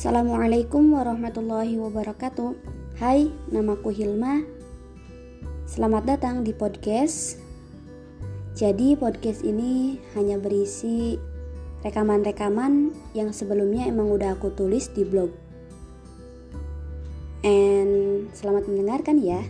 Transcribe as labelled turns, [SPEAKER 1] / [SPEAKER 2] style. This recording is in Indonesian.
[SPEAKER 1] Assalamualaikum warahmatullahi wabarakatuh. Hai, namaku Hilma. Selamat datang di podcast. Jadi, podcast ini hanya berisi rekaman-rekaman yang sebelumnya emang udah aku tulis di blog. And selamat mendengarkan ya.